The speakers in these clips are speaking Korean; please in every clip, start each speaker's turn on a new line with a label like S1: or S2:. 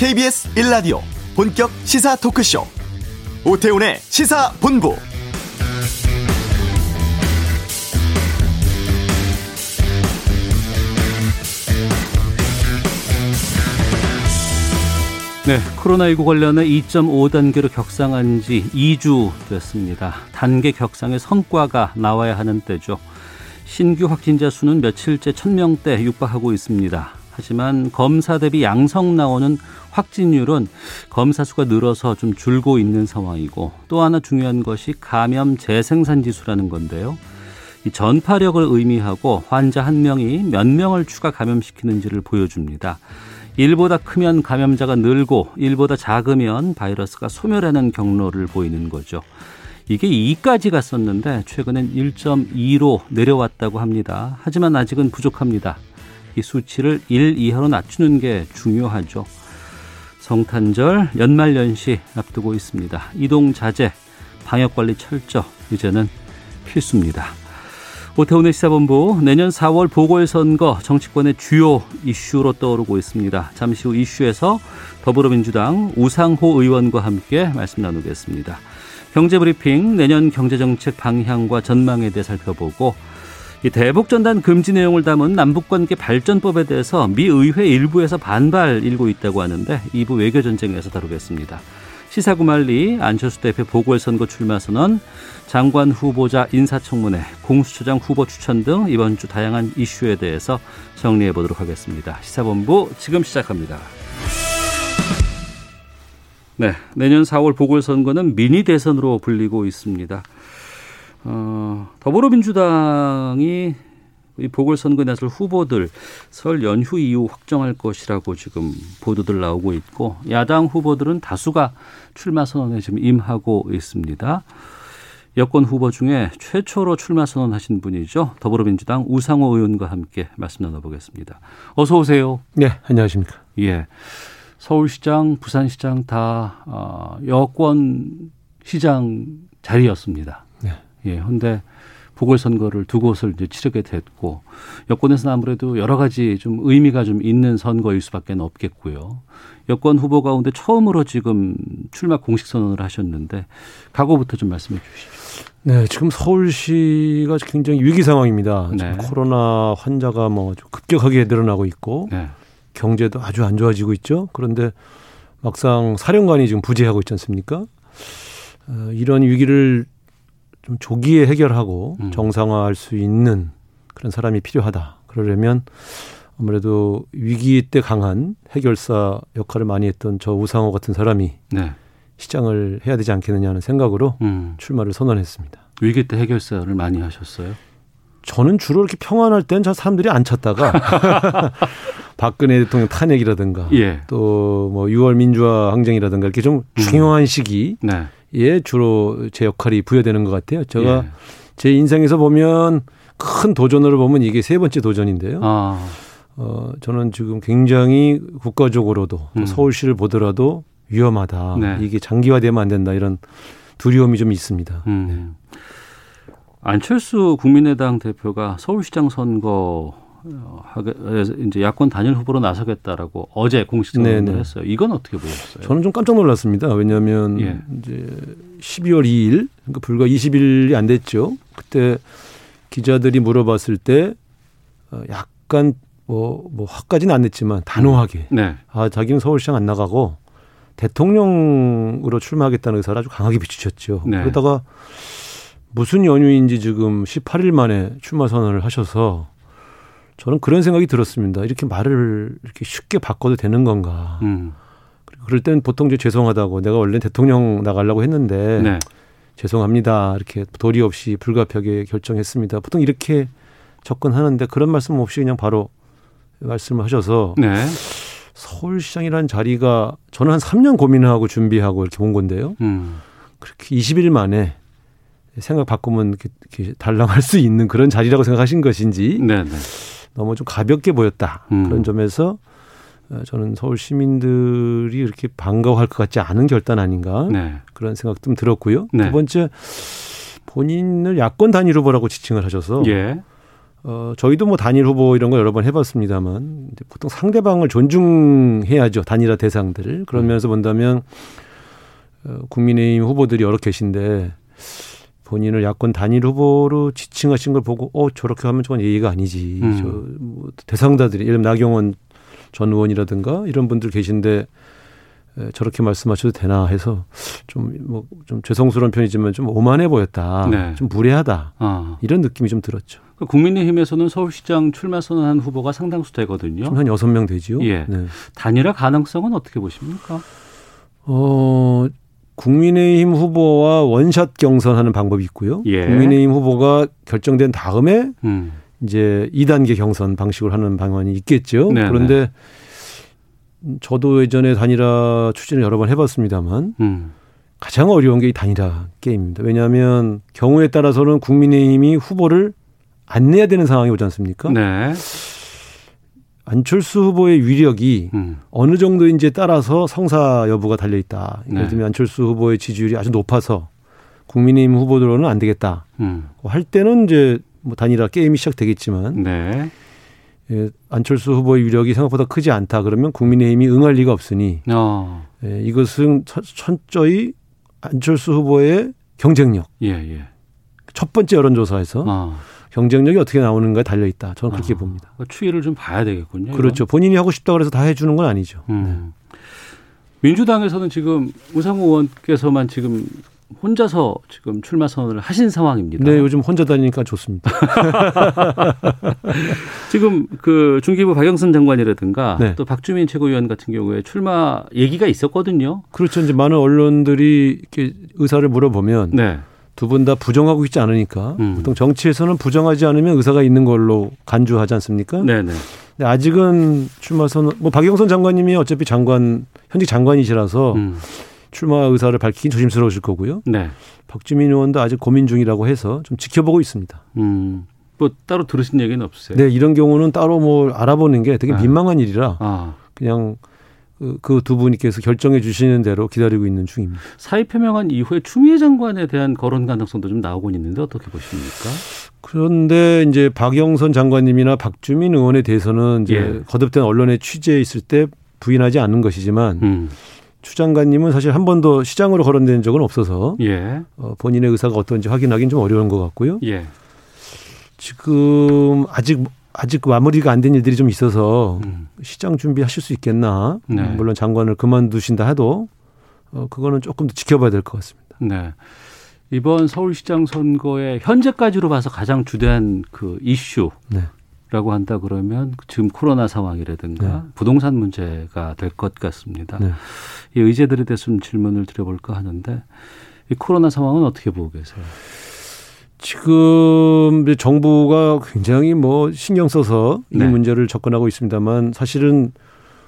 S1: KBS 1라디오 본격 시사 토크쇼 오태훈의 시사본부
S2: 네, 코로나19 관련해 2.5단계로 격상한 지 2주 됐습니다. 단계 격상의 성과가 나와야 하는 때죠. 신규 확진자 수는 며칠째 1000명대 육박하고 있습니다. 하지만 검사 대비 양성 나오는 확진율은 검사 수가 늘어서 좀 줄고 있는 상황이고 또 하나 중요한 것이 감염 재생산 지수라는 건데요. 이 전파력을 의미하고 환자 한 명이 몇 명을 추가 감염시키는지를 보여줍니다. 일보다 크면 감염자가 늘고 일보다 작으면 바이러스가 소멸하는 경로를 보이는 거죠. 이게 2까지 갔었는데 최근엔 1.2로 내려왔다고 합니다. 하지만 아직은 부족합니다. 이 수치를 1 이하로 낮추는 게 중요하죠. 성탄절 연말연시 앞두고 있습니다. 이동 자제, 방역 관리 철저 이제는 필수입니다. 오태훈의 시사본부 내년 4월 보궐선거 정치권의 주요 이슈로 떠오르고 있습니다. 잠시 후 이슈에서 더불어민주당 우상호 의원과 함께 말씀 나누겠습니다. 경제브리핑 내년 경제정책 방향과 전망에 대해 살펴보고 이 대북전단 금지 내용을 담은 남북관계 발전법에 대해서 미 의회 일부에서 반발 일고 있다고 하는데 2부 외교전쟁에서 다루겠습니다. 시사구말리 안철수 대표 보궐선거 출마 선언, 장관 후보자 인사청문회, 공수처장 후보 추천 등 이번 주 다양한 이슈에 대해서 정리해 보도록 하겠습니다. 시사본부 지금 시작합니다. 네, 내년 4월 보궐선거는 미니 대선으로 불리고 있습니다. 어, 더불어민주당이 이 보궐선거에 나설 후보들 설 연휴 이후 확정할 것이라고 지금 보도들 나오고 있고 야당 후보들은 다수가 출마 선언에 지금 임하고 있습니다. 여권 후보 중에 최초로 출마 선언하신 분이죠. 더불어민주당 우상호 의원과 함께 말씀 나눠보겠습니다. 어서 오세요.
S3: 네, 안녕하십니까.
S2: 예. 서울시장, 부산시장 다 어, 여권 시장 자리였습니다. 네. 예. 근데 보궐선거를 두 곳을 이제 치르게 됐고 여권에서는 아무래도 여러 가지 좀 의미가 좀 있는 선거일 수밖에 없겠고요. 여권 후보 가운데 처음으로 지금 출마 공식 선언을 하셨는데 각오부터 좀 말씀해 주시죠.
S3: 네, 지금 서울시가 굉장히 위기 상황입니다. 네. 코로나 환자가 뭐 급격하게 늘어나고 있고 네. 경제도 아주 안 좋아지고 있죠. 그런데 막상 사령관이 지금 부재하고 있지 않습니까? 어, 이런 위기를 좀 조기에 해결하고 음. 정상화할 수 있는 그런 사람이 필요하다. 그러려면 아무래도 위기 때 강한 해결사 역할을 많이 했던 저 우상호 같은 사람이 네. 시장을 해야 되지 않겠느냐는 생각으로 음. 출마를 선언했습니다.
S2: 위기 때 해결사를 많이 하셨어요?
S3: 저는 주로 이렇게 평안할 때는 저 사람들이 안 찾다가 박근혜 대통령 탄핵이라든가 예. 또뭐 6월 민주화 항쟁이라든가 이렇게 좀 음. 중요한 시기 네. 예, 주로 제 역할이 부여되는 것 같아요. 제가 예. 제 인생에서 보면 큰 도전으로 보면 이게 세 번째 도전인데요. 아. 어, 저는 지금 굉장히 국가적으로도 음. 서울시를 보더라도 위험하다. 네. 이게 장기화되면 안 된다. 이런 두려움이 좀 있습니다. 음.
S2: 네. 안철수 국민의당 대표가 서울시장 선거 이제 야권 단일 후보로 나서겠다라고 어제 공식 선언을 네, 네. 했어요. 이건 어떻게 보셨어요?
S3: 저는 좀 깜짝 놀랐습니다. 왜냐하면 예. 이제 12월 2일 그러니까 불과 20일이 안 됐죠. 그때 기자들이 물어봤을 때 어, 약간 뭐, 뭐 화까지는 안 냈지만 단호하게 네. 아 자기는 서울시장 안 나가고 대통령으로 출마하겠다는 의사를 아주 강하게 비추셨죠. 네. 그러다가 무슨 연유인지 지금 18일 만에 출마 선언을 하셔서 저는 그런 생각이 들었습니다. 이렇게 말을 이렇게 쉽게 바꿔도 되는 건가. 음. 그럴 땐 보통 이제 죄송하다고 내가 원래 대통령 나가려고 했는데 네. 죄송합니다. 이렇게 도리 없이 불가피하게 결정했습니다. 보통 이렇게 접근하는데 그런 말씀 없이 그냥 바로 말씀을 하셔서 네. 서울시장이라는 자리가 저는 한 3년 고민하고 준비하고 이렇게 온 건데요. 음. 그렇게 20일 만에 생각 바꾸면 이렇게, 이렇게 달랑할 수 있는 그런 자리라고 생각하신 것인지 네, 네. 너무 좀 가볍게 보였다. 음. 그런 점에서 어, 저는 서울 시민들이 이렇게 반가워할 것 같지 않은 결단 아닌가 네. 그런 생각 좀 들었고요. 네. 두 번째 본인을 야권 단일 후보라고 지칭을 하셔서 예. 어, 저희도 뭐 단일 후보 이런 거 여러 번 해봤습니다만 보통 상대방을 존중해야죠 단일화 대상들을 그런 면에서 본다면 어, 국민의힘 후보들이 여러 계신데 본인을 야권 단일 후보로 지칭하신 걸 보고 어 저렇게 하면 저건 예의가 아니지. 음. 저 뭐 대상자들이 예를 들면 나경원 전 의원이라든가 이런 분들 계신데 에, 저렇게 말씀하셔도 되나 해서 좀 뭐좀 뭐, 죄송스러운 편이지만 좀 오만해 보였다. 네. 좀 무례하다. 아. 이런 느낌이 좀 들었죠.
S2: 그 국민의힘에서는 서울시장 출마 선언한 후보가 상당수 되거든요.
S3: 한 여섯 명 되지요.
S2: 예. 네. 단일화 가능성은 어떻게 보십니까?
S3: 어, 국민의힘 후보와 원샷 경선하는 방법이 있고요. 예. 국민의힘 후보가 결정된 다음에 음. 이제 2단계 경선 방식으로 하는 방안이 있겠죠. 네네. 그런데 저도 예전에 단일화 추진을 여러 번 해봤습니다만 음. 가장 어려운 게 이 단일화 게임입니다. 왜냐하면 경우에 따라서는 국민의힘이 후보를 안 내야 되는 상황이 오지 않습니까? 네. 안철수 후보의 위력이 음. 어느 정도인지에 따라서 성사 여부가 달려 있다. 예를 네. 들면 안철수 후보의 지지율이 아주 높아서 국민의힘 후보들로는 안 되겠다. 음. 할 때는 이제 뭐 단일화 게임이 시작되겠지만 네. 예, 안철수 후보의 위력이 생각보다 크지 않다. 그러면 국민의힘이 응할 리가 없으니 어. 예, 이것은 천저히 안철수 후보의 경쟁력. 예, 예. 첫 번째 여론조사에서 어. 경쟁력이 어떻게 나오는가에 달려 있다. 저는 그렇게 아, 봅니다.
S2: 그러니까 추이를 좀 봐야 되겠군요.
S3: 그렇죠. 이건. 본인이 하고 싶다 그래서 다 해주는 건 아니죠. 음.
S2: 네. 민주당에서는 지금 우상호 의원께서만 지금 혼자서 지금 출마 선언을 하신 상황입니다.
S3: 네, 요즘 혼자 다니니까 좋습니다.
S2: 지금 그 중기부 박영선 장관이라든가 네. 또 박주민 최고위원 같은 경우에 출마 얘기가 있었거든요.
S3: 그렇죠. 이제 많은 언론들이 이렇게 의사를 물어보면 네. 두 분 다 부정하고 있지 않으니까 음. 보통 정치에서는 부정하지 않으면 의사가 있는 걸로 간주하지 않습니까? 네네. 근데 아직은 출마 선언 뭐 박영선 장관님이 어차피 장관 현직 장관이시라서 음. 출마 의사를 밝히긴 조심스러우실 거고요. 네. 박주민 의원도 아직 고민 중이라고 해서 좀 지켜보고 있습니다. 음.
S2: 뭐 따로 들으신 얘기는 없으세요?
S3: 네, 이런 경우는 따로 뭘 알아보는 게 되게 아. 민망한 일이라 아. 그냥 그두 그 분께서 결정해 주시는 대로 기다리고 있는 중입니다.
S2: 사의 표명한 이후에 추미애 장관에 대한 거론 가능성도 좀 나오고 있는데 어떻게 보십니까?
S3: 그런데 이제 박영선 장관님이나 박주민 의원에 대해서는 이제 예. 거듭된 언론의 취재에 있을 때 부인하지 않는 것이지만 음. 추 장관님은 사실 한 번도 시장으로 거론된 적은 없어서 예. 어, 본인의 의사가 어떤지 확인하기는 좀 어려운 것 같고요. 예. 지금 아직 아직 마무리가 안 된 일들이 좀 있어서 음. 시장 준비하실 수 있겠나. 네. 물론 장관을 그만두신다 해도 어, 그거는 조금 더 지켜봐야 될 것 같습니다. 네.
S2: 이번 서울시장 선거에 현재까지로 봐서 가장 주된 그 이슈라고 네. 한다 그러면 지금 코로나 상황이라든가 네. 부동산 문제가 될 것 같습니다. 네. 이 의제들에 대해서 좀 질문을 드려볼까 하는데 이 코로나 상황은 어떻게 보고 계세요?
S3: 지금 정부가 굉장히 뭐 신경 써서 이 네. 문제를 접근하고 있습니다만 사실은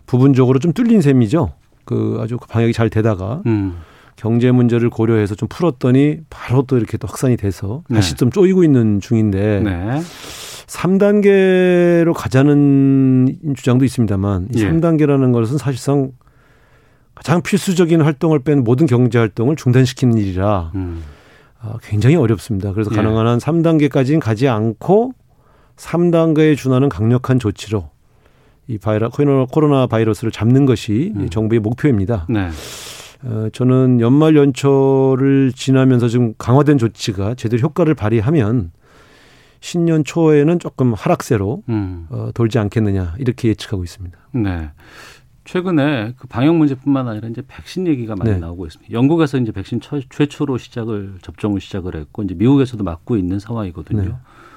S3: 부분적으로 좀 뚫린 셈이죠. 그 아주 방역이 잘 되다가 음. 경제 문제를 고려해서 좀 풀었더니 바로 또 이렇게 또 확산이 돼서 네. 다시 좀 쪼이고 있는 중인데 네. 3단계로 가자는 주장도 있습니다만 이 예. 3단계라는 것은 사실상 가장 필수적인 활동을 뺀 모든 경제 활동을 중단시키는 일이라 음. 어, 굉장히 어렵습니다. 그래서 예. 가능한 한 3단계까지는 가지 않고 3단계에 준하는 강력한 조치로 이 바이러 코로나 바이러스를 잡는 것이 음. 정부의 목표입니다. 네. 어, 저는 연말 연초를 지나면서 지금 강화된 조치가 제대로 효과를 발휘하면 신년 초에는 조금 하락세로 음. 어, 돌지 않겠느냐 이렇게 예측하고 있습니다. 네.
S2: 최근에 그 방역 문제뿐만 아니라 이제 백신 얘기가 많이 네. 나오고 있습니다. 영국에서 이제 백신 처, 최초로 시작을 접종을 시작을 했고 이제 미국에서도 맞고 있는 상황이거든요. 네.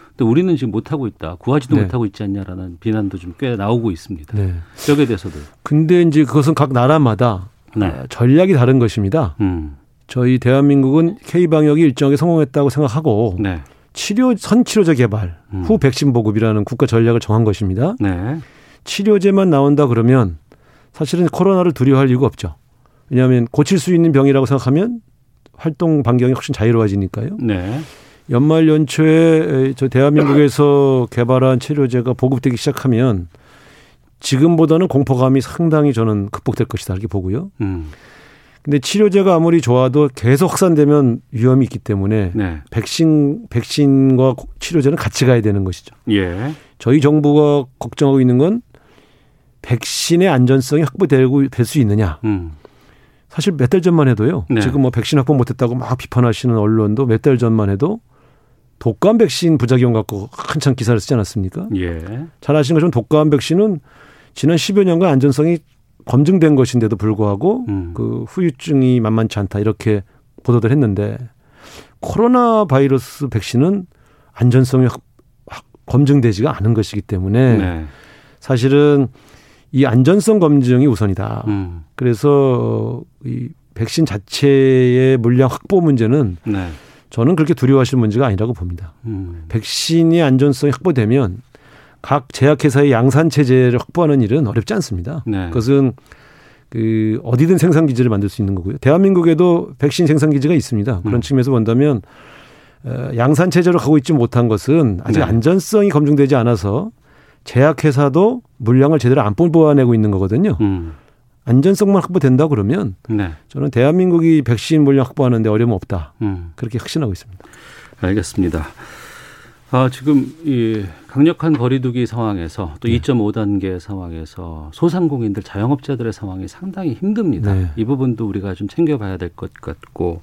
S2: 근데 우리는 지금 못 하고 있다. 구하지도 네. 못하고 있지 않냐라는 비난도 좀 꽤 나오고 있습니다. 네. 여기에 대해서도.
S3: 근데 이제 그것은 각 나라마다 네. 어, 전략이 다른 것입니다. 음. 저희 대한민국은 K 방역이 일정하게 성공했다고 생각하고 네. 치료 선치료제 개발 음. 후 백신 보급이라는 국가 전략을 정한 것입니다. 네. 치료제만 나온다 그러면 사실은 코로나를 두려워할 이유가 없죠. 왜냐하면 고칠 수 있는 병이라고 생각하면 활동 반경이 훨씬 자유로워지니까요. 네. 연말 연초에 저 대한민국에서 개발한 치료제가 보급되기 시작하면 지금보다는 공포감이 상당히 저는 극복될 것이다 이렇게 보고요. 음. 근데 치료제가 아무리 좋아도 계속 확산되면 위험이 있기 때문에 네. 백신 백신과 치료제는 같이 가야 되는 것이죠. 예. 저희 정부가 걱정하고 있는 건 백신의 안전성이 확보되고 될 수 있느냐. 음. 사실 몇 달 전만 해도요. 네. 지금 뭐 백신 확보 못했다고 막 비판하시는 언론도 몇 달 전만 해도 독감 백신 부작용 갖고 한참 기사를 쓰지 않았습니까? 예. 잘 아시는 것처럼 독감 백신은 지난 10여 년간 안전성이 검증된 것인데도 불구하고 음. 그 후유증이 만만치 않다 이렇게 보도를 했는데 코로나 바이러스 백신은 안전성이 검증되지가 않은 것이기 때문에 네. 사실은 이 안전성 검증이 우선이다. 음. 그래서 이 백신 자체의 물량 확보 문제는 네. 저는 그렇게 두려워하실 문제가 아니라고 봅니다. 음. 백신이 안전성이 확보되면 각 제약회사의 양산 체제를 확보하는 일은 어렵지 않습니다. 네. 그것은 그 어디든 생산 기지를 만들 수 있는 거고요. 대한민국에도 백신 생산 기지가 있습니다. 그런 음. 측면에서 본다면 어, 양산 체제로 가고 있지 못한 것은 아직 네. 안전성이 검증되지 않아서 제약회사도 물량을 제대로 안 뽑아내고 있는 거거든요. 음. 안전성만 확보된다 그러면 네. 저는 대한민국이 백신 물량 확보하는데 어려움 없다. 음. 그렇게 확신하고 있습니다.
S2: 알겠습니다. 아, 지금 이 강력한 거리두기 상황에서 또 네. 2.5단계 상황에서 소상공인들 자영업자들의 상황이 상당히 힘듭니다. 네. 이 부분도 우리가 좀 챙겨봐야 될 것 같고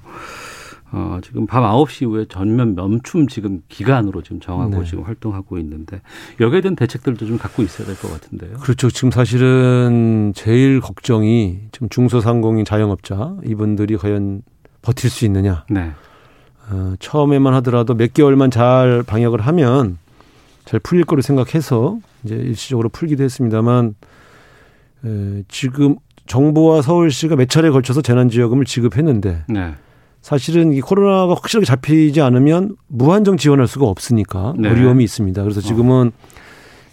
S2: 어, 지금 밤 9시 이후에 전면 멈춤 지금 기간으로 지금 정하고 네. 지금 활동하고 있는데 여기에 대한 대책들도 좀 갖고 있어야 될 것 같은데요.
S3: 그렇죠. 지금 사실은 제일 걱정이 지금 중소상공인 자영업자 이분들이 과연 버틸 수 있느냐. 네. 어, 처음에만 하더라도 몇 개월만 잘 방역을 하면 잘 풀릴 거로 생각해서 이제 일시적으로 풀기도 했습니다만 에, 지금 정부와 서울시가 몇 차례 걸쳐서 재난 지원금을 지급했는데 네. 사실은 이 코로나가 확실하게 잡히지 않으면 무한정 지원할 수가 없으니까 네. 어려움이 있습니다. 그래서 지금은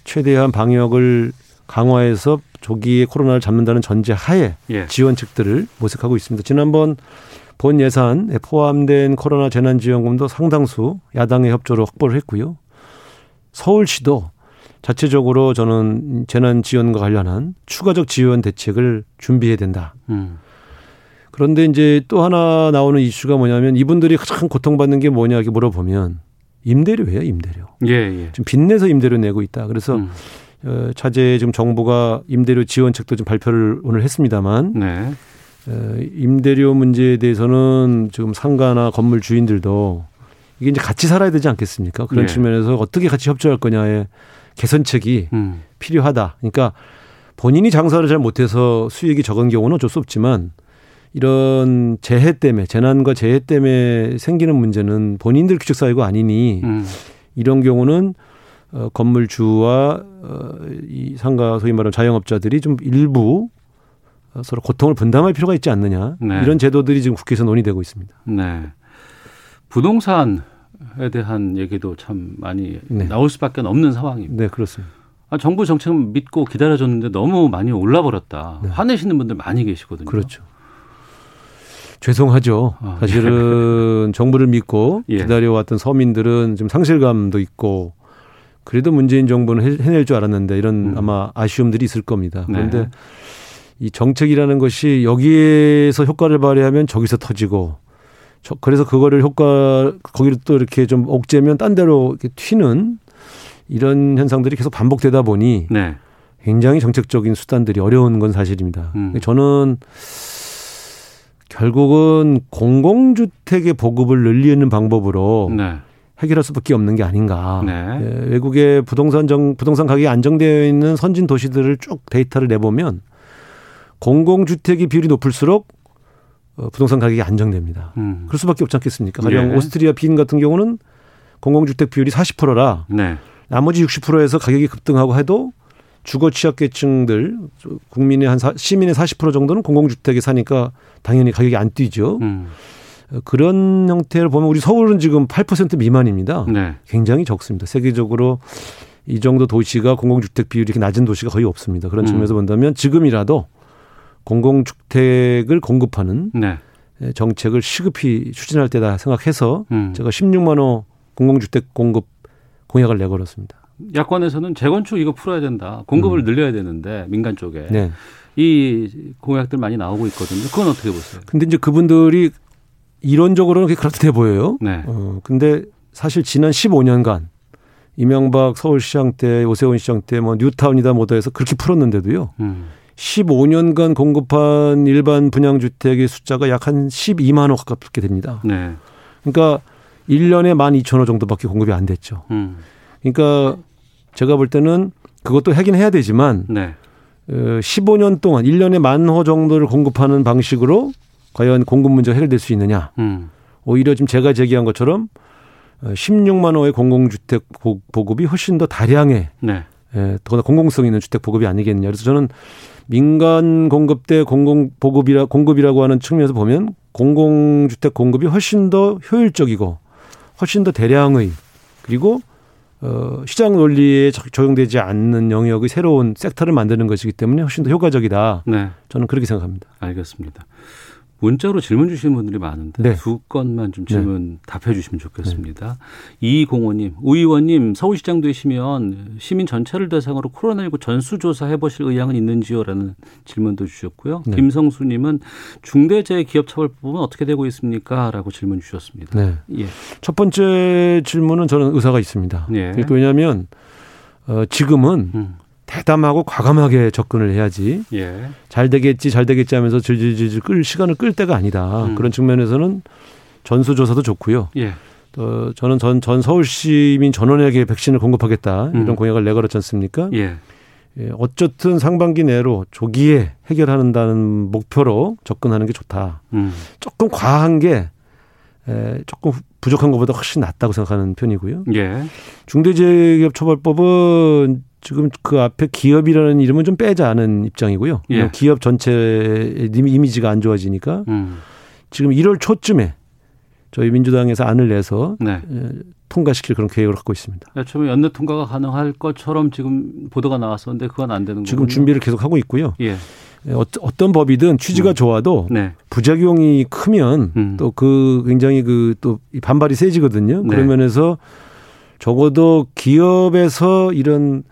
S3: 최대한 방역을 강화해서 조기에 코로나를 잡는다는 전제 하에 예. 지원책들을 모색하고 있습니다. 지난번 본 예산에 포함된 코로나 재난지원금도 상당수 야당의 협조로 확보를 했고요. 서울시도 자체적으로 저는 재난지원과 관련한 추가적 지원 대책을 준비해야 된다. 음. 그런데 이제 또 하나 나오는 이슈가 뭐냐면 이분들이 가장 고통받는 게 뭐냐 이렇게 물어보면 임대료예요, 임대료. 예, 예. 지금 빚내서 임대료 내고 있다. 그래서 음. 어, 차제 지금 정부가 임대료 지원책도 좀 발표를 오늘 했습니다만 네. 임대료 문제에 대해서는 지금 상가나 건물 주인들도 이게 이제 같이 살아야 되지 않겠습니까? 그런 네. 측면에서 어떻게 같이 협조할 거냐의 개선책이 음. 필요하다. 그러니까 본인이 장사를 잘 못해서 수익이 적은 경우는 어쩔 수 없지만 이런 재해 때문에 재난과 재해 때문에 생기는 문제는 본인들 규칙 사유가 아니니 음. 이런 경우는 어, 건물주와 어, 이 상가 소위 말하는 자영업자들이 좀 일부 서로 고통을 분담할 필요가 있지 않느냐 네. 이런 제도들이 지금 국회에서 논의되고 있습니다. 네.
S2: 부동산에 대한 얘기도 참 많이 네. 나올 수밖에 없는 상황입니다.
S3: 네, 그렇습니다.
S2: 아, 정부 정책 믿고 기다려줬는데 너무 많이 올라버렸다. 네. 화내시는 분들 많이 계시거든요.
S3: 그렇죠. 죄송하죠. 아, 사실은 네. 정부를 믿고 예. 기다려왔던 서민들은 좀 상실감도 있고 그래도 문재인 정부는 해낼 줄 알았는데 이런 음. 아마 아쉬움들이 있을 겁니다. 그런데 네. 이 정책이라는 것이 여기에서 효과를 발휘하면 저기서 터지고 저 그래서 그거를 효과 거기를 또 이렇게 좀 옥죄면 딴 데로 이렇게 튀는 이런 현상들이 계속 반복되다 보니 네. 굉장히 정책적인 수단들이 어려운 건 사실입니다. 음. 저는 결국은 공공주택의 보급을 늘리는 방법으로 네. 해결할 수밖에 없는 게 아닌가. 네. 예, 외국의 부동산 정 부동산 가격이 안정되어 있는 선진 도시들을 쭉 데이터를 내보면 공공주택의 비율이 높을수록 어, 부동산 가격이 안정됩니다. 음. 그럴 수밖에 없지 않겠습니까? 가령 네. 오스트리아 빈 같은 경우는 공공주택 비율이 40%라 네. 나머지 60%에서 가격이 급등하고 해도 주거 취약계층들 국민의 한 사, 시민의 40% 정도는 공공주택에 사니까 당연히 가격이 안 뛰죠. 음. 어, 그런 형태를 보면 우리 서울은 지금 8% 미만입니다. 네. 굉장히 적습니다. 세계적으로 이 정도 도시가 공공주택 비율이 이렇게 낮은 도시가 거의 없습니다. 그런 음. 측면에서 본다면 지금이라도 공공주택을 공급하는 네. 예, 정책을 시급히 추진할 때다 생각해서 음. 제가 16만 호 공공주택 공급 공약을 내걸었습니다.
S2: 야권에서는 재건축 이거 풀어야 된다. 공급을 음. 늘려야 되는데 민간 쪽에 네. 이 공약들 많이 나오고 있거든요. 그건 어떻게 보세요?
S3: 근데 이제 그분들이 이론적으로는 그렇게 보여요.
S2: 네.
S3: 어, 근데 사실 지난 15년간 이명박 서울시장 때, 오세훈 시장 때 뭐 뉴타운이다 뭐다 해서 그렇게 풀었는데도요.
S2: 음.
S3: 15년간 공급한 일반 분양주택의 숫자가 약 한 12만 호 가깝게 됩니다.
S2: 네.
S3: 그러니까 1년에 1만 2천 호 정도밖에 공급이 안 됐죠.
S2: 음.
S3: 그러니까 제가 볼 때는 그것도 하긴 해야 되지만
S2: 네.
S3: 15년 동안 1년에 만 호 정도를 공급하는 방식으로 과연 공급 문제가 해결될 수 있느냐.
S2: 음.
S3: 오히려 지금 제가 제기한 것처럼 16만 호의 공공주택 보급이 훨씬 더 다량의
S2: 네.
S3: 예, 더구나 공공성 있는 주택 보급이 아니겠느냐. 그래서 저는 민간 공급 대 공공 보급이라 공급이라고 하는 측면에서 보면 공공주택 공급이 훨씬 더 효율적이고 훨씬 더 대량의 그리고 어, 시장 논리에 적용되지 않는 영역의 새로운 섹터를 만드는 것이기 때문에 훨씬 더 효과적이다.
S2: 네.
S3: 저는 그렇게 생각합니다.
S2: 알겠습니다. 문자로 질문 주시는 분들이 많은데
S3: 네.
S2: 두 건만 좀 질문 네. 답해 주시면 좋겠습니다. 이공호님, 우 의원님 서울시장 되시면 시민 전체를 대상으로 코로나19 전수조사 해보실 의향은 있는지요라는 질문도 주셨고요. 네. 김성수님은 중대재해기업처벌법은 어떻게 되고 있습니까?라고 질문 주셨습니다.
S3: 네.
S2: 예.
S3: 첫 번째 질문은 저는 의사가 있습니다.
S2: 예.
S3: 왜냐하면 어, 지금은 음. 대담하고 과감하게 접근을 해야지.
S2: 예.
S3: 잘 되겠지, 잘 되겠지 하면서 질질질질 끌 시간을 끌 때가 아니다.
S2: 음.
S3: 그런 측면에서는 전수조사도 좋고요.
S2: 예.
S3: 또 저는 전, 전 서울 시민 전원에게 백신을 공급하겠다 이런 음. 공약을 내걸었지 않습니까?
S2: 예.
S3: 예. 어쨌든 상반기 내로 조기에 해결한다는 목표로 접근하는 게 좋다.
S2: 음.
S3: 조금 과한 게 에, 조금 부족한 것보다 훨씬 낫다고 생각하는 편이고요.
S2: 예.
S3: 중대재해기업처벌법은 지금 그 앞에 기업이라는 이름은 좀 빼자는 입장이고요.
S2: 예.
S3: 기업 전체의 이미지가 안 좋아지니까
S2: 음.
S3: 지금 1월 초쯤에 저희 민주당에서 안을 내서
S2: 네.
S3: 통과시킬 그런 계획을 갖고 있습니다.
S2: 처음에 연내 통과가 가능할 것처럼 지금 보도가 나왔었는데 그건 안 되는 거죠.
S3: 지금 준비를 계속 하고 있고요.
S2: 예.
S3: 어떤 법이든 취지가 음. 좋아도
S2: 네.
S3: 부작용이 크면
S2: 음.
S3: 또그 굉장히 그 또 반발이 세지거든요.
S2: 네.
S3: 그런 면에서 적어도 기업에서 이런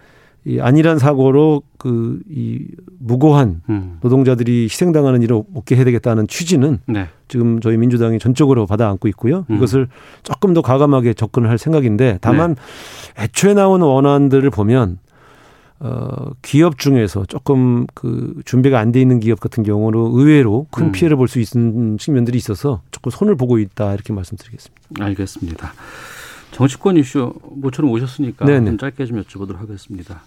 S3: 이 안일한 사고로 그 이 무고한
S2: 음.
S3: 노동자들이 희생당하는 일을 없게 해야 되겠다는 취지는
S2: 네.
S3: 지금 저희 민주당이 전적으로 받아 안고 있고요.
S2: 음.
S3: 이것을 조금 더 과감하게 접근을 할 생각인데 다만
S2: 네.
S3: 애초에 나온 원안들을 보면 어 기업 중에서 조금 그 준비가 안 돼 있는 기업 같은 경우는 의외로 큰
S2: 음.
S3: 피해를 볼 수 있는 측면들이 있어서 조금 손을 보고 있다 이렇게 말씀드리겠습니다.
S2: 알겠습니다. 정치권 이슈 모처럼 오셨으니까
S3: 네네.
S2: 좀 짧게 좀 여쭤보도록 하겠습니다.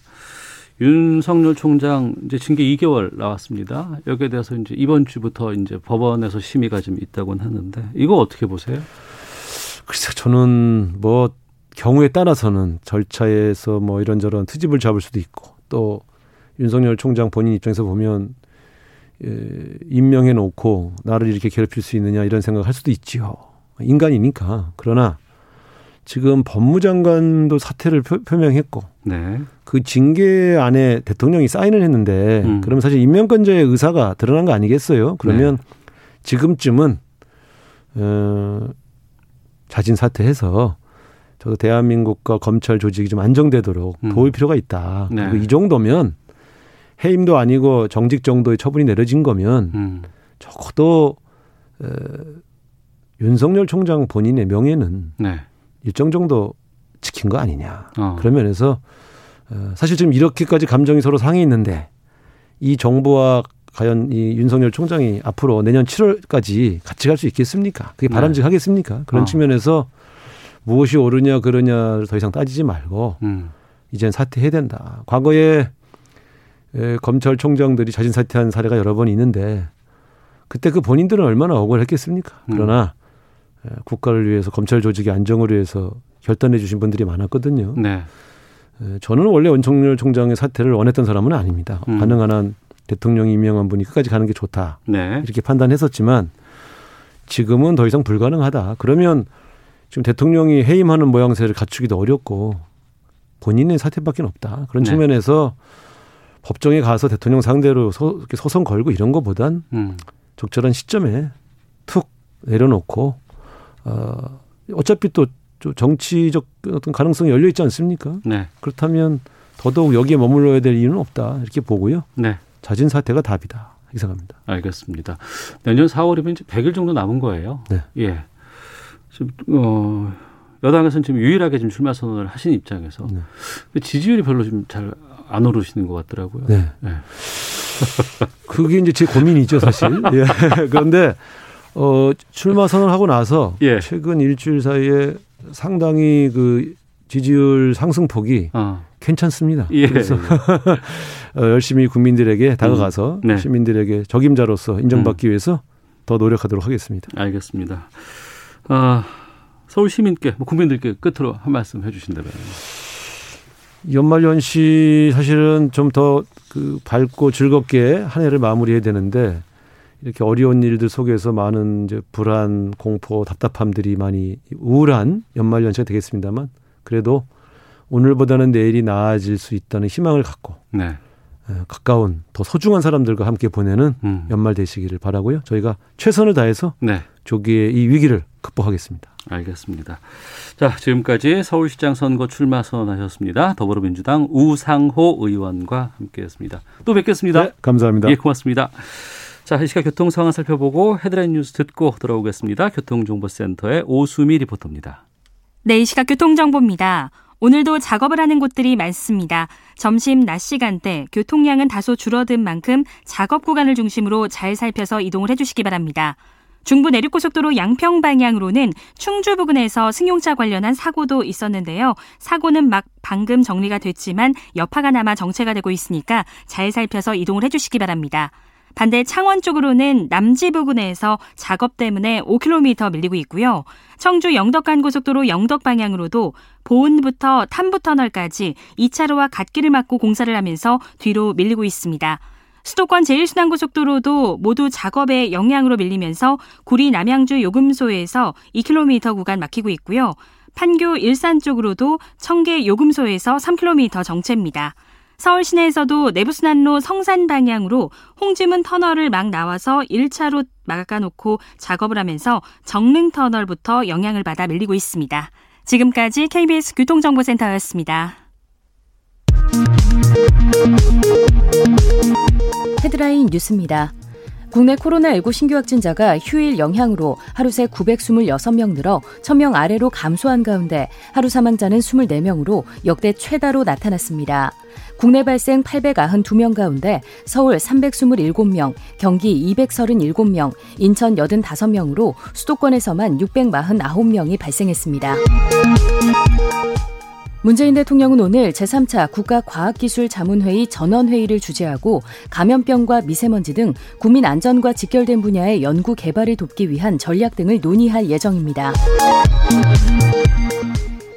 S2: 윤석열 총장 이제 징계 2개월 나왔습니다. 여기에 대해서 이제 이번 주부터 이제 법원에서 심의가 좀 있다고는 하는데 이거 어떻게 보세요?
S3: 글쎄 저는 뭐 경우에 따라서는 절차에서 뭐 이런저런 트집을 잡을 수도 있고 또 윤석열 총장 본인 입장에서 보면 예, 임명해 놓고 나를 이렇게 괴롭힐 수 있느냐 이런 생각을 할 수도 있지요. 인간이니까. 그러나 지금 법무장관도 사퇴를 표, 명했고
S2: 네.
S3: 그 징계 안에 대통령이 사인을 했는데
S2: 음.
S3: 그러면 사실 임명권자의 의사가 드러난 거 아니겠어요? 그러면
S2: 네.
S3: 지금쯤은 어, 자진 사퇴해서 저 대한민국과 검찰 조직이 좀 안정되도록
S2: 음.
S3: 도울 필요가 있다.
S2: 네.
S3: 그리고 이 정도면 해임도 아니고 정직 정도의 처분이 내려진 거면
S2: 음.
S3: 적어도 어, 윤석열 총장 본인의 명예는
S2: 네.
S3: 일정 정도 지킨 거 아니냐.
S2: 어.
S3: 그런 면에서 어, 사실 지금 이렇게까지 감정이 서로 상해 있는데 이 정부와 과연 이 윤석열 총장이 앞으로 내년 7월까지 같이 갈 수 있겠습니까? 그게
S2: 네.
S3: 바람직하겠습니까? 그런
S2: 어.
S3: 측면에서 무엇이 옳으냐 그러냐를 더 이상 따지지 말고
S2: 음.
S3: 이젠 사퇴해야 된다. 과거에 에, 검찰총장들이 자진 사퇴한 사례가 여러 번 있는데 그때 그 본인들은 얼마나 억울했겠습니까?
S2: 음.
S3: 그러나 에, 국가를 위해서 검찰 조직의 안정을 위해서 결단해 주신 분들이 많았거든요.
S2: 네.
S3: 에, 저는 원래 원청열 총장의 사퇴를 원했던 사람은 아닙니다.
S2: 음.
S3: 가능한 한 대통령이 임명한 분이 끝까지 가는 게 좋다.
S2: 네.
S3: 이렇게 판단했었지만 지금은 더 이상 불가능하다. 그러면 지금 대통령이 해임하는 모양새를 갖추기도 어렵고 본인의 사퇴밖에 없다. 그런
S2: 네.
S3: 측면에서 법정에 가서 대통령 상대로 소, 소송 걸고 이런 것보단
S2: 음.
S3: 적절한 시점에 툭 내려놓고 어, 어차피 또 정치적 어떤 가능성이 열려 있지 않습니까?
S2: 네.
S3: 그렇다면 더더욱 여기에 머물러야 될 이유는 없다 이렇게 보고요.
S2: 네.
S3: 자진 사퇴가 답이다. 이상합니다.
S2: 알겠습니다. 내년 4월이면 이제 100일 정도 남은 거예요.
S3: 네.
S2: 예. 지금 어 여당에서는 지금 유일하게 지금 출마 선언을 하신 입장에서 네. 지지율이 별로 좀잘안 오르시는 것 같더라고요.
S3: 네. 네. 그게 이제 제 고민이죠, 사실. 예. 그런데 어 출마 선언하고 나서 예. 최근 일주일 사이에 상당히 그 지지율 상승폭이 어. 괜찮습니다. 예. 그래서 어, 열심히 국민들에게 다가가서 음. 네. 시민들에게 적임자로서 인정받기 음. 위해서 더 노력하도록 하겠습니다.
S2: 알겠습니다. 아, 서울 시민께, 뭐 국민들께 끝으로 한 말씀 해주신다면.
S3: 연말 연시 사실은 좀 더 그 밝고 즐겁게 한 해를 마무리해야 되는데 이렇게 어려운 일들 속에서 많은 이제 불안, 공포, 답답함들이 많이 우울한 연말 연시가 되겠습니다만 그래도 오늘보다는 내일이 나아질 수 있다는 희망을 갖고 네. 가까운 더 소중한 사람들과 함께 보내는 음. 연말 되시기를 바라고요. 저희가 최선을 다해서 네. 조기에 이 위기를 극복하겠습니다.
S2: 알겠습니다. 자, 지금까지 서울시장 선거 출마 선언하셨습니다. 더불어민주당 우상호 의원과 함께했습니다. 또 뵙겠습니다. 네,
S3: 감사합니다.
S2: 예, 고맙습니다. 자, 이 시각 교통 상황 살펴보고 헤드라인 뉴스 듣고 돌아오겠습니다. 교통정보센터의 오수미 리포터입니다.
S4: 네, 이 시각 교통정보입니다. 오늘도 작업을 하는 곳들이 많습니다. 점심 낮 시간대 교통량은 다소 줄어든 만큼 작업 구간을 중심으로 잘 살펴서 이동을 해주시기 바랍니다. 중부 내륙고속도로 양평 방향으로는 충주 부근에서 승용차 관련한 사고도 있었는데요. 사고는 막 방금 정리가 됐지만 여파가 남아 정체가 되고 있으니까 잘 살펴서 이동을 해주시기 바랍니다. 반대 창원 쪽으로는 남지 부근에서 작업 때문에 5km 밀리고 있고요. 청주 영덕간 고속도로 영덕 방향으로도 보은부터 탐부터널까지 2차로와 갓길을 막고 공사를 하면서 뒤로 밀리고 있습니다. 수도권 제1순환고속도로도 모두 작업의 영향으로 밀리면서 구리 남양주 요금소에서 2km 구간 막히고 있고요. 판교 일산 쪽으로도 청계 요금소에서 3km 정체입니다. 서울 시내에서도 내부순환로 성산 방향으로 홍지문 터널을 막 나와서 1차로 막아놓고 작업을 하면서 정릉 터널부터 영향을 받아 밀리고 있습니다. 지금까지 KBS 교통정보센터였습니다.
S5: 헤드라인 뉴스입니다. 국내 코로나19 신규 확진자가 휴일 영향으로 하루 새 926명 늘어 1000명 아래로 감소한 가운데 하루 사망자는 24명으로 역대 최다로 나타났습니다. 국내 발생 892명 가운데 서울 327명, 경기 237명, 인천 85명으로 수도권에서만 649명이 발생했습니다. 문재인 대통령은 오늘 제3차 국가과학기술자문회의 전원회의를 주재하고 감염병과 미세먼지 등 국민 안전과 직결된 분야의 연구 개발을 돕기 위한 전략 등을 논의할 예정입니다.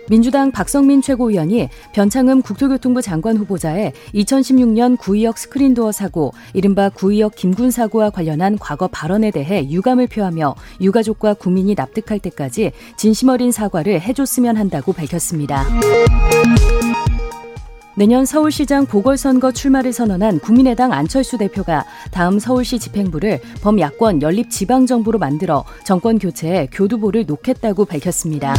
S5: 민주당 박성민 최고위원이 변창흠 국토교통부 장관 후보자의 2016년 구의역 스크린도어 사고, 이른바 구의역 김군 사고와 관련한 과거 발언에 대해 유감을 표하며 유가족과 국민이 납득할 때까지 진심 어린 사과를 해줬으면 한다고 밝혔습니다. 내년 서울시장 보궐선거 출마를 선언한 국민의당 안철수 대표가 다음 서울시 집행부를 범야권 연립 지방정부로 만들어 정권 교체에 교두보를 놓겠다고 밝혔습니다.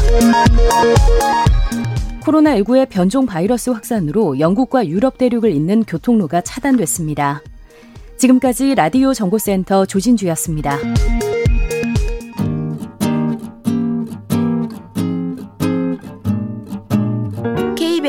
S5: 코로나19의 변종 바이러스 확산으로 영국과 유럽 대륙을 잇는 교통로가 차단됐습니다. 지금까지 라디오 정보센터 조진주였습니다.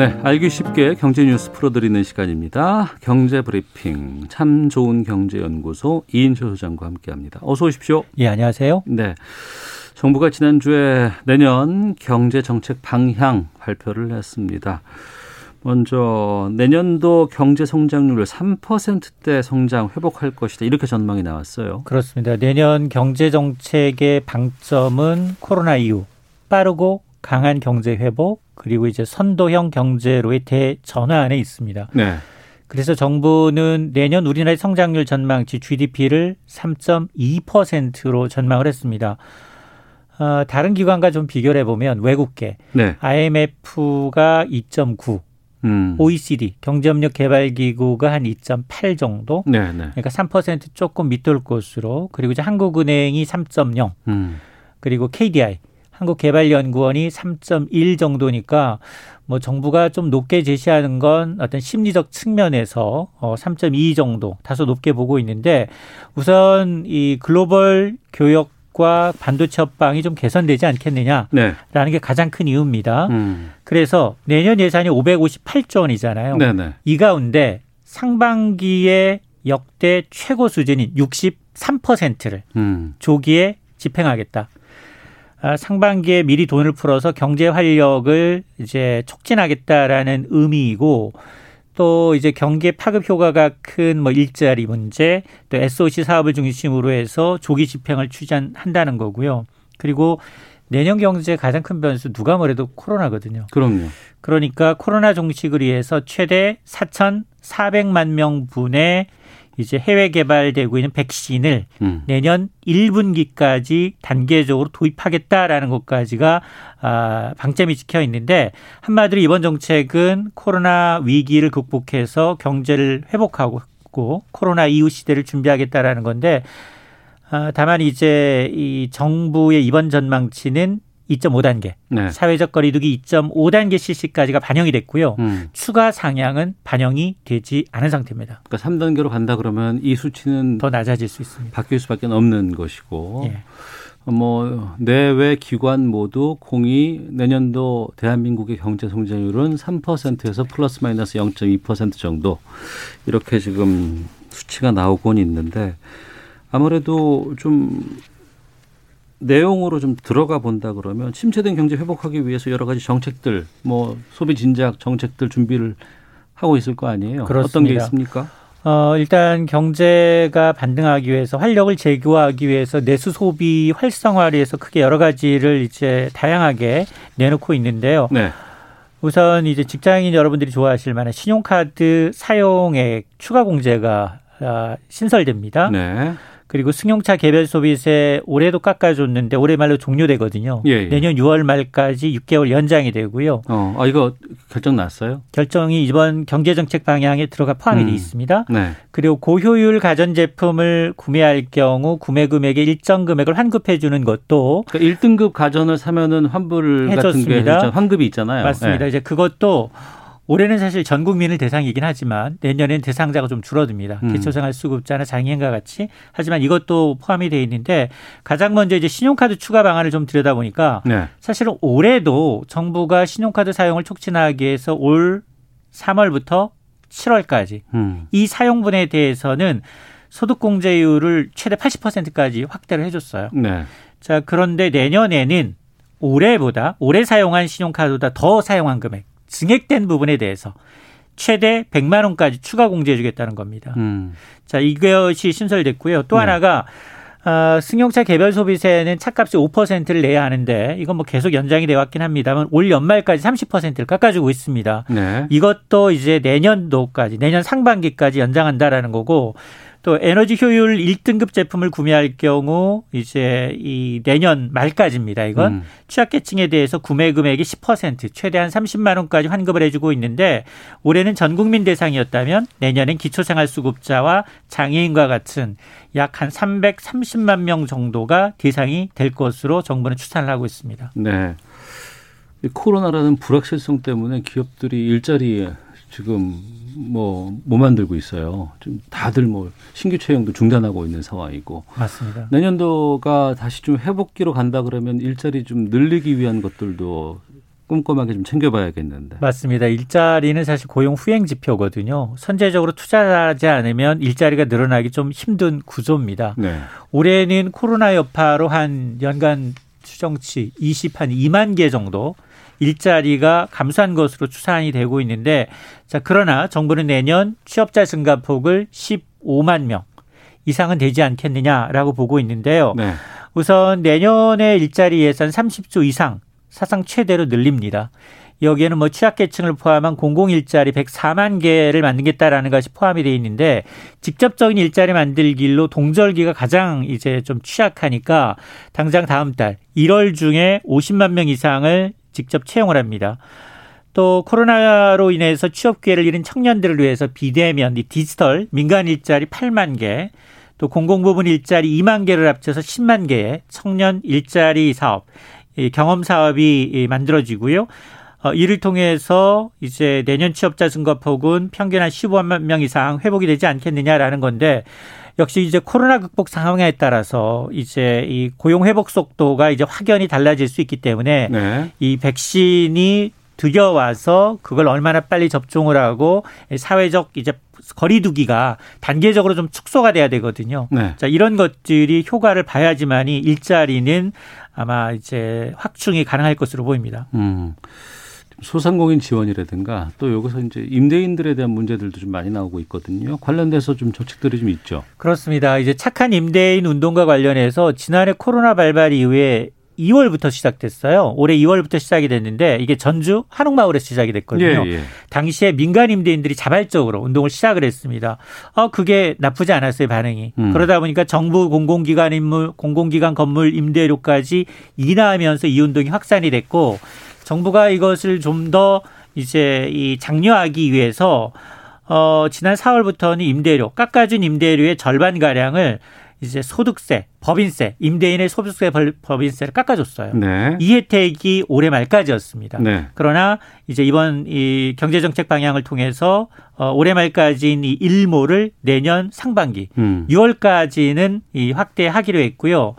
S2: 네, 알기 쉽게 경제 뉴스 풀어드리는 시간입니다. 경제 브리핑 참 좋은 경제연구소 이인철 소장과 함께합니다. 어서 오십시오.
S6: 예, 안녕하세요.
S2: 네, 정부가 지난주에 내년 경제 정책 방향 발표를 했습니다. 먼저 내년도 경제 성장률을 3%대 성장 회복할 것이다. 이렇게 전망이 나왔어요.
S6: 그렇습니다. 내년 경제 정책의 방점은 코로나 이후 빠르고 강한 경제 회복 그리고 이제 선도형 경제로의 대전환에 있습니다. 네. 그래서 정부는 내년 우리나라의 성장률 전망치 GDP를 3.2%로 전망을 했습니다. 어, 다른 기관과 좀 비교를 해보면 외국계 네. IMF가 2.9, 음. OECD 경제협력 개발기구가 한 2.8 정도. 네, 네. 그러니까 3% 조금 밑돌 곳으로 그리고 이제 한국은행이 3.0 음. 그리고 KDI 한국개발연구원이 3.1 정도니까 뭐 정부가 좀 높게 제시하는 건 어떤 심리적 측면에서 어 3.2 정도 다소 높게 보고 있는데 우선 이 글로벌 교역 과 반도체 협방이 좀 개선되지 않겠느냐라는 네. 게 가장 큰 이유입니다. 음. 그래서 내년 예산이 558조 원이잖아요. 네네. 이 가운데 상반기에 역대 최고 수준인 63%를 음. 조기에 집행하겠다. 아, 상반기에 미리 돈을 풀어서 경제 활력을 이제 촉진하겠다라는 의미이고 또 이제 경기에 파급 효과가 큰 뭐 일자리 문제, 또 SOC 사업을 중심으로 해서 조기 집행을 추진한다는 거고요. 그리고 내년 경제 가장 큰 변수 누가 뭐래도 코로나거든요.
S2: 그럼요.
S6: 그러니까 코로나 종식을 위해서 최대 4,400만 명분의 이제 해외 개발되고 있는 백신을 음. 내년 1분기까지 단계적으로 도입하겠다라는 것까지가 아, 방점이 찍혀 있는데 한마디로 이번 정책은 코로나 위기를 극복해서 경제를 회복하고 코로나 이후 시대를 준비하겠다라는 건데 아, 다만 이제 이 정부의 이번 전망치는 2.5단계, 네. 사회적 거리두기 2.5단계 실시까지가 반영이 됐고요. 음. 추가 상향은 반영이 되지 않은 상태입니다.
S2: 그러니까 3단계로 간다 그러면 이 수치는
S6: 더 낮아질 수 있습니다.
S2: 바뀔 수밖에 없는 것이고. 예. 뭐 내외 기관 모두 공이 내년도 대한민국의 경제 성장률은 3%에서 플러스 마이너스 0.2% 정도 이렇게 지금 수치가 나오곤 있는데 아무래도 좀 내용으로 좀 들어가 본다 그러면 침체된 경제 회복하기 위해서 여러 가지 정책들, 뭐 소비 진작 정책들 준비를 하고 있을 거 아니에요. 그렇습니다. 어떤 게 있습니까?
S6: 어, 일단 경제가 반등하기 위해서 활력을 제고하기 위해서 내수 소비 활성화를 위해서 크게 여러 가지를 이제 다양하게 내놓고 있는데요. 네. 우선 이제 직장인 여러분들이 좋아하실 만한 신용카드 사용액 추가 공제가 아, 신설됩니다. 네. 그리고 승용차 개별 소비세 올해도 깎아줬는데 올해 말로 종료되거든요. 예, 예. 내년 6월 말까지 6개월 연장이 되고요.
S2: 어, 아 이거 결정 났어요?
S6: 결정이 이번 경제정책 방향에 들어가 포함이 음. 돼 있습니다. 네. 그리고 고효율 가전 제품을 구매할 경우 구매 금액의 일정 금액을 환급해 주는 것도
S2: 그러니까 1등급 가전을 사면은 환불 해줬습니다. 같은 게 환급이 있잖아요.
S6: 맞습니다. 네. 이제 그것도 올해는 사실 전 국민을 대상이긴 하지만 내년엔 대상자가 좀 줄어듭니다. 음. 기초생활수급자나 장애인과 같이 하지만 이것도 포함이 돼 있는데 가장 먼저 이제 신용카드 추가 방안을 좀 들여다보니까 네. 사실은 올해도 정부가 신용카드 사용을 촉진하기 위해서 올 3월부터 7월까지 음. 이 사용분에 대해서는 소득공제율을 최대 80%까지 확대를 해줬어요. 네. 자 그런데 내년에는 올해보다 올해 사용한 신용카드보다 더 사용한 금액 증액된 부분에 대해서 최대 100만 원까지 추가 공제해 주겠다는 겁니다. 음. 자, 이것이 신설됐고요. 또 네. 하나가 어, 승용차 개별 소비세는 차값이 5%를 내야 하는데 이건 뭐 계속 연장이 되어 왔긴 합니다만 올 연말까지 30%를 깎아주고 있습니다. 네. 이것도 이제 내년도까지 내년 상반기까지 연장한다라는 거고 또 에너지 효율 1등급 제품을 구매할 경우 이제 이 내년 말까지입니다. 이건 음. 취약계층에 대해서 구매 금액이 10% 최대한 30만 원까지 환급을 해주고 있는데 올해는 전 국민 대상이었다면 내년엔 기초생활수급자와 장애인과 같은 약 한 330만 명 정도가 대상이 될 것으로 정부는 추산을 하고 있습니다.
S2: 네. 코로나라는 불확실성 때문에 기업들이 일자리에 지금 뭐, 못 만들고 있어요. 좀 다들 뭐 신규 채용도 중단하고 있는 상황이고.
S6: 맞습니다.
S2: 내년도가 다시 좀 회복기로 간다 그러면 일자리 좀 늘리기 위한 것들도 꼼꼼하게 좀 챙겨봐야겠는데.
S6: 맞습니다. 일자리는 사실 고용 후행 지표거든요. 선제적으로 투자하지 않으면 일자리가 늘어나기 좀 힘든 구조입니다. 네. 올해는 코로나 여파로 한 연간 추정치 20 한 2만 개 정도 일자리가 감소한 것으로 추산이 되고 있는데 자 그러나 정부는 내년 취업자 증가 폭을 15만 명 이상은 되지 않겠느냐라고 보고 있는데요. 네. 우선 내년에 일자리 예산 30조 이상 사상 최대로 늘립니다. 여기에는 뭐 취약계층을 포함한 공공 일자리 104만 개를 만들겠다라는 것이 포함이 되어 있는데 직접적인 일자리 만들기로 동절기가 가장 이제 좀 취약하니까 당장 다음 달 1월 중에 50만 명 이상을 직접 채용을 합니다. 또 코로나로 인해서 취업 기회를 잃은 청년들을 위해서 비대면 디지털 민간 일자리 8만 개, 또 공공 부문 일자리 2만 개를 합쳐서 10만 개의 청년 일자리 사업, 경험 사업이 만들어지고요. 어, 이를 통해서 이제 내년 취업자 증가 폭은 평균 한 15만 명 이상 회복이 되지 않겠느냐라는 건데 역시 이제 코로나 극복 상황에 따라서 이제 이 고용 회복 속도가 이제 확연히 달라질 수 있기 때문에 네. 이 백신이 들여와서 그걸 얼마나 빨리 접종을 하고 사회적 이제 거리두기가 단계적으로 좀 축소가 돼야 되거든요. 네. 자, 이런 것들이 효과를 봐야지만이 일자리는 아마 이제 확충이 가능할 것으로 보입니다. 음.
S2: 소상공인 지원이라든가 또 여기서 이제 임대인들에 대한 문제들도 좀 많이 나오고 있거든요. 관련돼서 좀 조치들이 좀 있죠.
S6: 그렇습니다. 이제 착한 임대인 운동과 관련해서 지난해 코로나 발발 이후에 2월부터 시작됐어요. 올해 2월부터 시작이 됐는데 이게 전주 한옥마을에서 시작이 됐거든요. 예, 예. 당시에 민간 임대인들이 자발적으로 운동을 시작을 했습니다. 어 그게 나쁘지 않았어요 반응이. 음. 그러다 보니까 정부 공공기관 인물 공공기관 건물 임대료까지 인하하면서 이 운동이 확산이 됐고 정부가 이것을 좀 더 이제 이 장려하기 위해서 어 지난 4월부터는 임대료 깎아준 임대료의 절반 가량을 이제 소득세, 법인세, 임대인의 소득세 법인세를 깎아줬어요. 네. 이 혜택이 올해 말까지였습니다. 네. 그러나 이제 이번 이 경제정책 방향을 통해서 어, 올해 말까지인 이 일모를 내년 상반기 음. 6월까지는 이 확대하기로 했고요.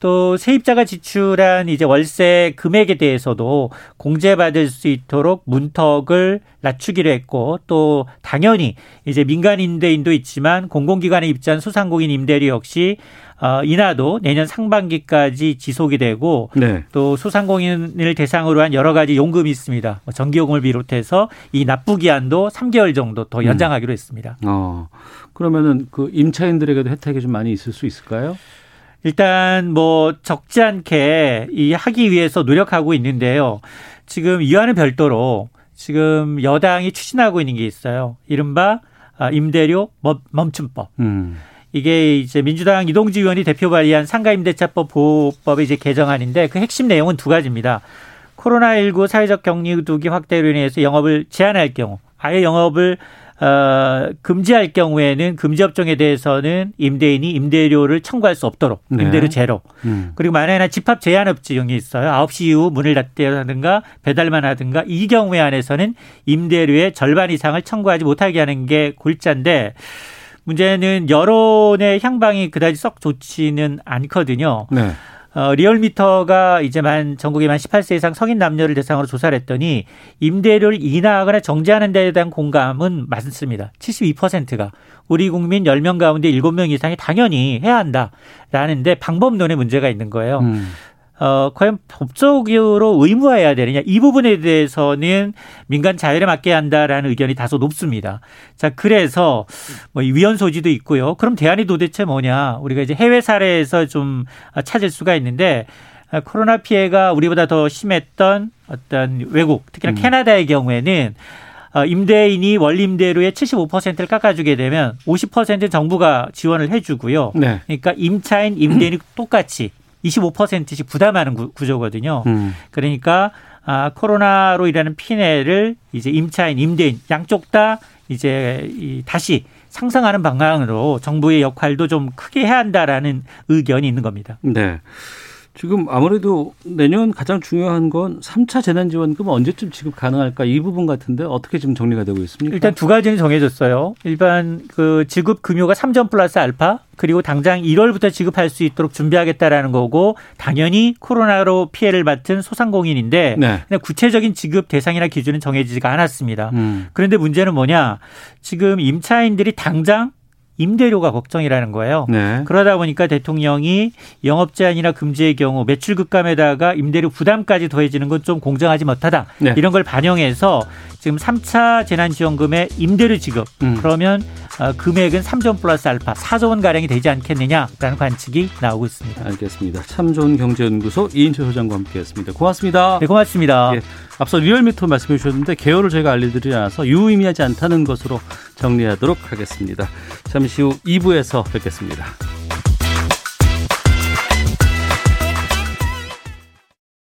S6: 또 세입자가 지출한 이제 월세 금액에 대해서도 공제받을 수 있도록 문턱을 낮추기로 했고 또 당연히 이제 민간 임대인도 있지만 공공기관에 입주한 소상공인 임대료 역시 어, 인하도 내년 상반기까지 지속이 되고 네. 또 소상공인을 대상으로 한 여러 가지 용금이 있습니다. 뭐 전기요금을 비롯해서 이 납부 기한도 3개월 정도 더 음. 연장하기로 했습니다. 어,
S2: 그러면은 그 임차인들에게도 혜택이 좀 많이 있을 수 있을까요?
S6: 일단 뭐 적지 않게 이 하기 위해서 노력하고 있는데요. 지금 이와는 별도로 지금 여당이 추진하고 있는 게 있어요. 이른바 아, 임대료 멈춤법. 음. 이게 이제 민주당 이동주 의원이 대표 발의한 상가임대차법 보호법의 이제 개정안인데 그 핵심 내용은 두 가지입니다. 코로나19 사회적 격리두기 확대로 인해서 영업을 제한할 경우 아예 영업을 어, 금지할 경우에는 금지 업종에 대해서는 임대인이 임대료를 청구할 수 없도록 네. 임대료 제로. 음. 그리고 만약에 집합 제한 업종이 있어요. 9시 이후 문을 닫다든가 배달만 하든가 이 경우에 한해서는 임대료의 절반 이상을 청구하지 못하게 하는 게 골자인데 문제는 여론의 향방이 그다지 썩 좋지는 않거든요. 네. 어, 리얼미터가 이제 만 전국에 만 18세 이상 성인 남녀를 대상으로 조사를 했더니 임대료를 인하하거나 정지하는 데에 대한 공감은 많습니다. 72%가 우리 국민 10명 가운데 7명 이상이 당연히 해야 한다라는데 방법론에 문제가 있는 거예요. 음. 어, 과연 법적으로 의무화해야 되느냐 이 부분에 대해서는 민간 자율에 맡게 한다라는 의견이 다소 높습니다. 자 그래서 뭐 위헌 소지도 있고요. 그럼 대안이 도대체 뭐냐? 우리가 이제 해외 사례에서 좀 찾을 수가 있는데 코로나 피해가 우리보다 더 심했던 어떤 외국 특히나 음. 캐나다의 경우에는 어, 임대인이 원림대로의 75%를 깎아주게 되면 50% 정부가 지원을 해주고요. 네. 그러니까 임차인 임대인이 똑같이 25%씩 부담하는 구, 조거든요 음. 그러니까 아, 코로나로 일하는 피해를 이제 임차인, 임대인 양쪽 다 이제 이 다시 상상하는 방향으로 정부의 역할도 좀 크게 해야 한다라는 의견이 있는 겁니다.
S2: 네. 지금 아무래도 내년 가장 중요한 건 3차 재난지원금 언제쯤 지급 가능할까 이 부분 같은데 어떻게 지금 정리가 되고 있습니까?
S6: 일단 두 가지는 정해졌어요. 일반 그 지급 금요가 3점 플러스 알파 그리고 당장 1월부터 지급할 수 있도록 준비하겠다라는 거고 당연히 코로나로 피해를 받은 소상공인인데 네. 구체적인 지급 대상이나 기준은 정해지지가 않았습니다. 음. 그런데 문제는 뭐냐? 지금 임차인들이 당장 임대료가 걱정이라는 거예요. 네. 그러다 보니까 대통령이 영업 제한이나 금지의 경우 매출 급감에다가 임대료 부담까지 더해지는 건 좀 공정하지 못하다. 네. 이런 걸 반영해서 지금 3차 재난지원금의 임대료 지급 음. 그러면 어, 금액은 3조 플러스 알파 4조 원 가량이 되지 않겠느냐라는 관측이 나오고 있습니다.
S2: 알겠습니다. 참 좋은 경제연구소 이인철 소장과 함께했습니다. 고맙습니다.
S6: 네, 고맙습니다. 예.
S2: 앞서 리얼미터 말씀해 주셨는데 개요를 저희가 알려드리지 않아서 유의미하지 않다는 것으로 정리하도록 하겠습니다. 잠시 후 2부에서 뵙겠습니다.